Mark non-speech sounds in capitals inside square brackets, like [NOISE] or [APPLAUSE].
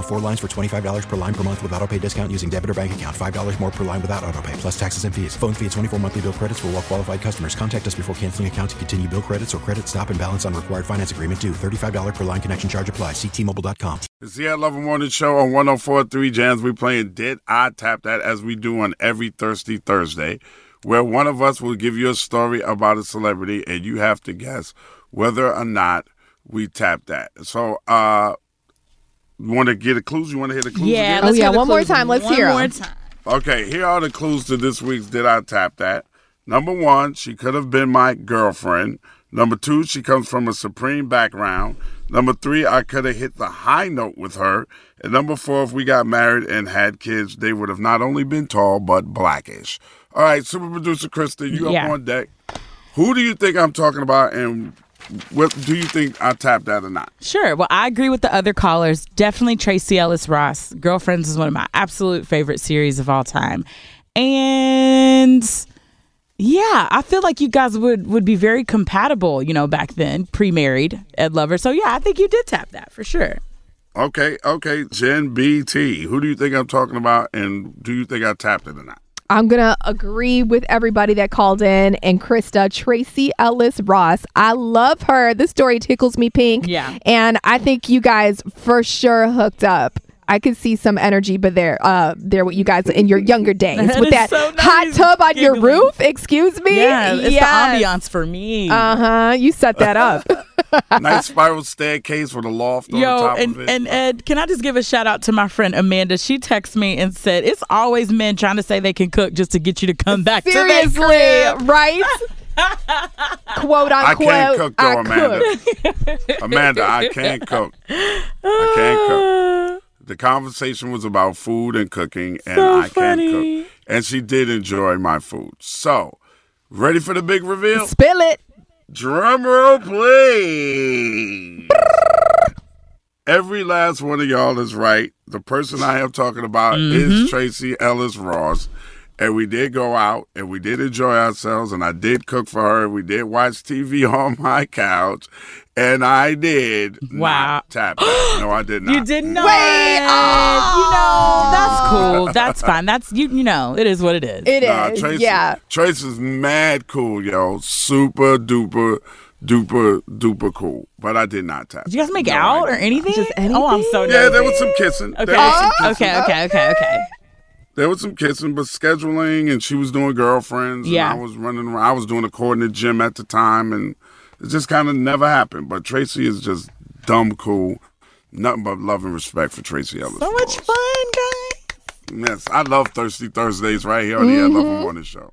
Of four lines for $25 per line per month with auto pay discount using debit or bank account. $5 more per line without auto pay, plus taxes and fees. Phone fee at 24 monthly bill credits for all well qualified customers. Contact us before canceling account to continue bill credits or credit stop and balance on required finance agreement due. $35 per line connection charge applies. Ctmobile.com. It's the I Love It Morning Show on 104.3 Jams. We playing Did I Tap That as we do on every Thirsty Thursday, where one of us will give you a story about a celebrity and you have to guess whether or not we tap that. So, uh, want to get a clues? You want to hear the clues? Yeah, again? let's Oh, yeah, hear one more time. Let's one hear 'em. more time. Okay, here are the clues to this week's Did I Tap That? Number one, she could have been my girlfriend. Number two, she comes from a supreme background. Number three, I could have hit the high note with her. And number four, if we got married and had kids, they would have not only been tall, but blackish. All right, super producer Krista, you Yeah. up on deck. Who do you think I'm talking about, and what do you think I tapped that or not? Sure. Well, I agree with the other callers. Definitely Tracee Ellis Ross. Girlfriends is one of my absolute favorite series of all time. And yeah, I feel like you guys would would be very compatible, you know, back then, pre-married, Ed Lover. So yeah, I think you did tap that for sure. Okay, okay, Jen BT. Who do you think I'm talking about, and do you think I tapped it or not? I'm gonna agree with everybody that called in and Krista Tracee Ellis Ross. I love her. This story tickles me pink. Yeah. and I think you guys for sure hooked up. I could see some energy, but there, uh, there with you guys in your younger days That with that so hot tub on your roof. Excuse me. Yeah, it's Yes. the ambiance for me. Uh huh. You set that up. [LAUGHS] [LAUGHS] nice spiral staircase with a loft on the Yo, top and, of it. and Ed, can I just give a shout out to my friend Amanda? She texted me and said, It's always men trying to say they can cook just to get you to come back to their Seriously, crib." right? [LAUGHS] Quote unquote. I can't cook though, I Amanda. cook. Amanda, I can't cook. I can't cook. [LAUGHS] The conversation was about food and cooking, and So I can't cook. And she did enjoy my food. So, ready for the big reveal? Spill it. Drum roll, please. Every last one of y'all is right. The person I am talking about Mm-hmm. is Tracee Ellis Ross. And we did go out and we did enjoy ourselves. And I did cook for her. and We did watch TV [LAUGHS] on my couch. And I did Wow. not tap [GASPS] that. No, I did not. You did not. Wait, You know, that's cool. That's fine. That's you. You know, it is what it is. It is. Nah, Trace yeah. Tracee's mad cool, yo. Super duper duper duper cool. But I did not tap. Did you guys make No, out or didn't. anything? Just Oh, I'm so Yeah, there was some kissing. Okay. There was some oh, kissing. okay. Okay. Okay. Okay. There was some kissing, but scheduling, and she was doing girlfriends. Yeah. And I was running around. I was doing a coordinate gym at the time, and it just kind of never happened. But Tracee is just dumb cool. Nothing but love and respect for Tracee Ellis. So much fun, guys. Yes, I love Thirsty Thursdays right here on the I Love Mm-hmm. It Morning Show.